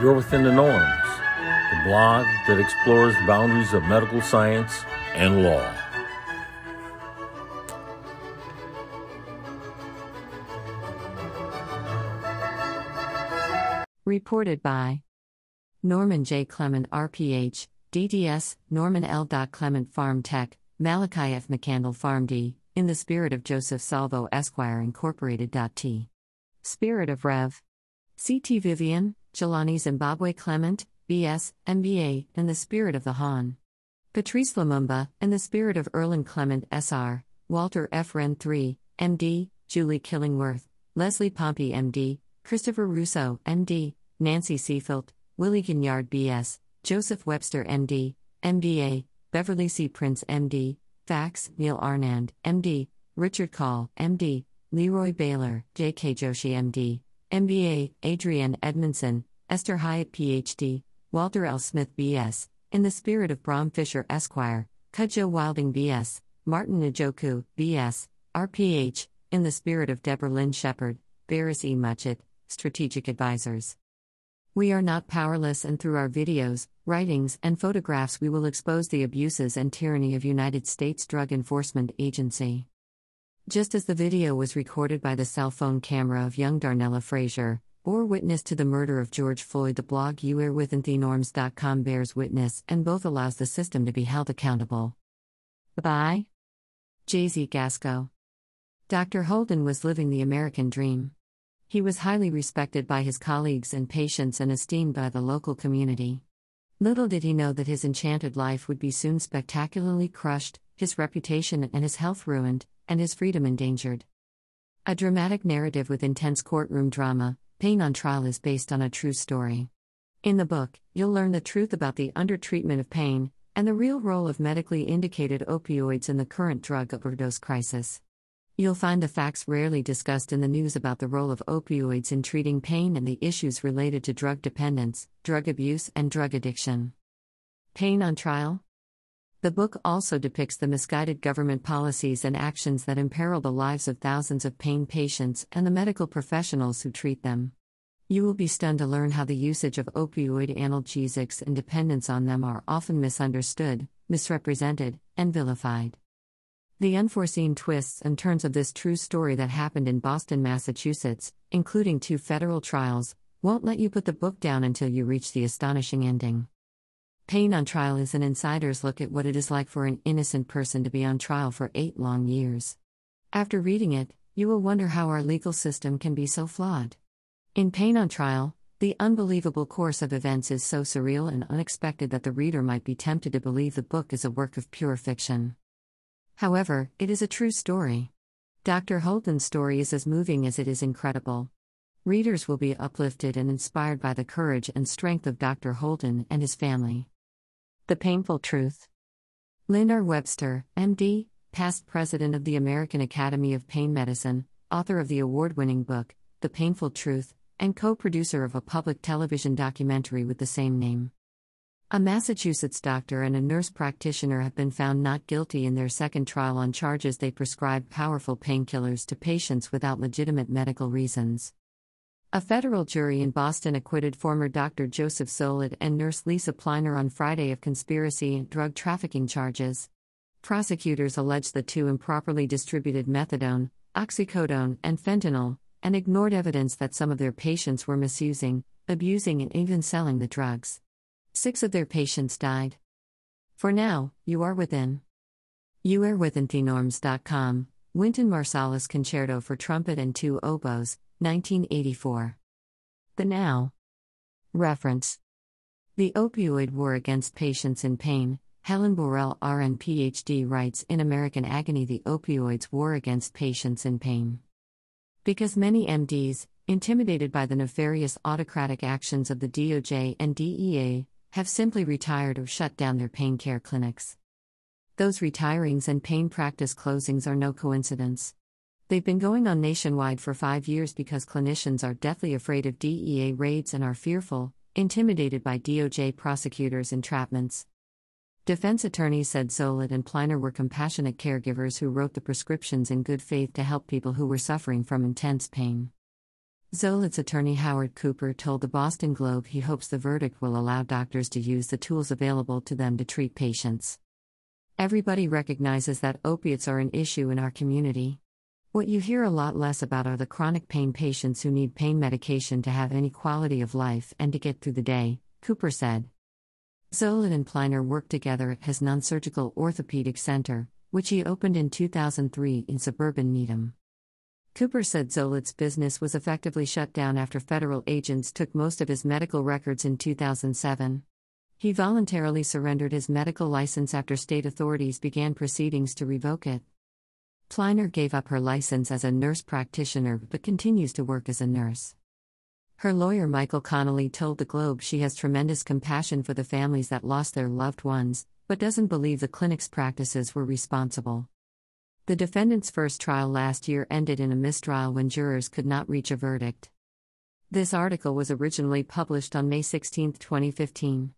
You're Within the Norms, the blog that explores the boundaries of medical science and law. Reported by Norman J. Clement, RPH, DDS, Norman L. Clement Pharm Tech, Malachi F. McCandle PharmD, in the spirit of Joseph Salvo Esquire Incorporated. T. Spirit of Rev. C.T. Vivian, Jelani Zimbabwe Clement, B.S., MBA, in the spirit of the Han. Patrice Lumumba, in the spirit of Erland Clement S.R., Walter F. Wren III, M.D., Julie Killingworth, Leslie Pompey M.D., Christopher Russo, M.D., Nancy Seafilt, Willie Gignard B.S., Joseph Webster M.D., MBA, Beverly C. Prince M.D., Fax, Neil Arnand, M.D., Richard Call, M.D., Leroy Baylor, J.K. Joshi M.D., MBA, Adrienne Edmondson, Esther Hyatt Ph.D., Walter L. Smith B.S., in the spirit of Brom Fisher Esquire, Kudjo Wilding B.S., Martin Njoku, B.S., R.P.H., in the spirit of Deborah Lynn Shepard, Barris E. Muchett, Strategic Advisors. We are not powerless, and through our videos, writings, and photographs, we will expose the abuses and tyranny of United States Drug Enforcement Agency. Just as the video was recorded by the cell phone camera of young Darnella Frazier, or witness to the murder of George Floyd, the blog youarewithinthenorms.com bears witness and both allows the system to be held accountable. By Z Gasco. Dr. Holden was living the American dream. He was highly respected by his colleagues and patients and esteemed by the local community. Little did he know that his enchanted life would be soon spectacularly crushed, his reputation and his health ruined, and his freedom endangered. A dramatic narrative with intense courtroom drama, Pain on Trial is based on a true story. In the book, you'll learn the truth about the undertreatment of pain and the real role of medically indicated opioids in the current drug overdose crisis. You'll find the facts rarely discussed in the news about the role of opioids in treating pain and the issues related to drug dependence, drug abuse, and drug addiction. Pain on Trial? The book also depicts the misguided government policies and actions that imperil the lives of thousands of pain patients and the medical professionals who treat them. You will be stunned to learn how the usage of opioid analgesics and dependence on them are often misunderstood, misrepresented, and vilified. The unforeseen twists and turns of this true story that happened in Boston, Massachusetts, including two federal trials, won't let you put the book down until you reach the astonishing ending. Pain on Trial is an insider's look at what it is like for an innocent person to be on trial for eight long years. After reading it, you will wonder how our legal system can be so flawed. In Pain on Trial, the unbelievable course of events is so surreal and unexpected that the reader might be tempted to believe the book is a work of pure fiction. However, it is a true story. Dr. Holden's story is as moving as it is incredible. Readers will be uplifted and inspired by the courage and strength of Dr. Holden and his family. The Painful Truth. Lynn Webster, MD, past president of the American Academy of Pain Medicine, author of the award winning book, The Painful Truth, and co producer of a public television documentary with the same name. A Massachusetts doctor and a nurse practitioner have been found not guilty in their second trial on charges they prescribed powerful painkillers to patients without legitimate medical reasons. A federal jury in Boston acquitted former Dr. Joseph Zolot and nurse Lisa Pliner on Friday of conspiracy and drug trafficking charges. Prosecutors allege the two improperly distributed methadone, oxycodone, and fentanyl, and ignored evidence that some of their patients were misusing, abusing, and even selling the drugs. Six of their patients died. For now, you are within. You are within thenorms.com. Wynton Marsalis Concerto for Trumpet and Two Oboes, 1984. The Now. Reference. The Opioid War Against Patients in Pain, Helen Borel, RN PhD, writes in American Agony The Opioids War Against Patients in Pain. Because many MDs, intimidated by the nefarious autocratic actions of the DOJ and DEA, have simply retired or shut down their pain care clinics. Those retirings and pain practice closings are no coincidence. They've been going on nationwide for five years because clinicians are deathly afraid of DEA raids and are fearful, intimidated by DOJ prosecutors' entrapments. Defense attorneys said Zolot and Pliner were compassionate caregivers who wrote the prescriptions in good faith to help people who were suffering from intense pain. Zolot's attorney Howard Cooper told the Boston Globe he hopes the verdict will allow doctors to use the tools available to them to treat patients. Everybody recognizes that opiates are an issue in our community. What you hear a lot less about are the chronic pain patients who need pain medication to have any quality of life and to get through the day, Cooper said. Zolot and Pliner worked together at his non surgical orthopedic center, which he opened in 2003 in suburban Needham. Cooper said Zolot's business was effectively shut down after federal agents took most of his medical records in 2007. He voluntarily surrendered his medical license after state authorities began proceedings to revoke it. Pliner gave up her license as a nurse practitioner but continues to work as a nurse. Her lawyer Michael Connolly told the Globe she has tremendous compassion for the families that lost their loved ones, but doesn't believe the clinic's practices were responsible. The defendant's first trial last year ended in a mistrial when jurors could not reach a verdict. This article was originally published on May 16, 2015.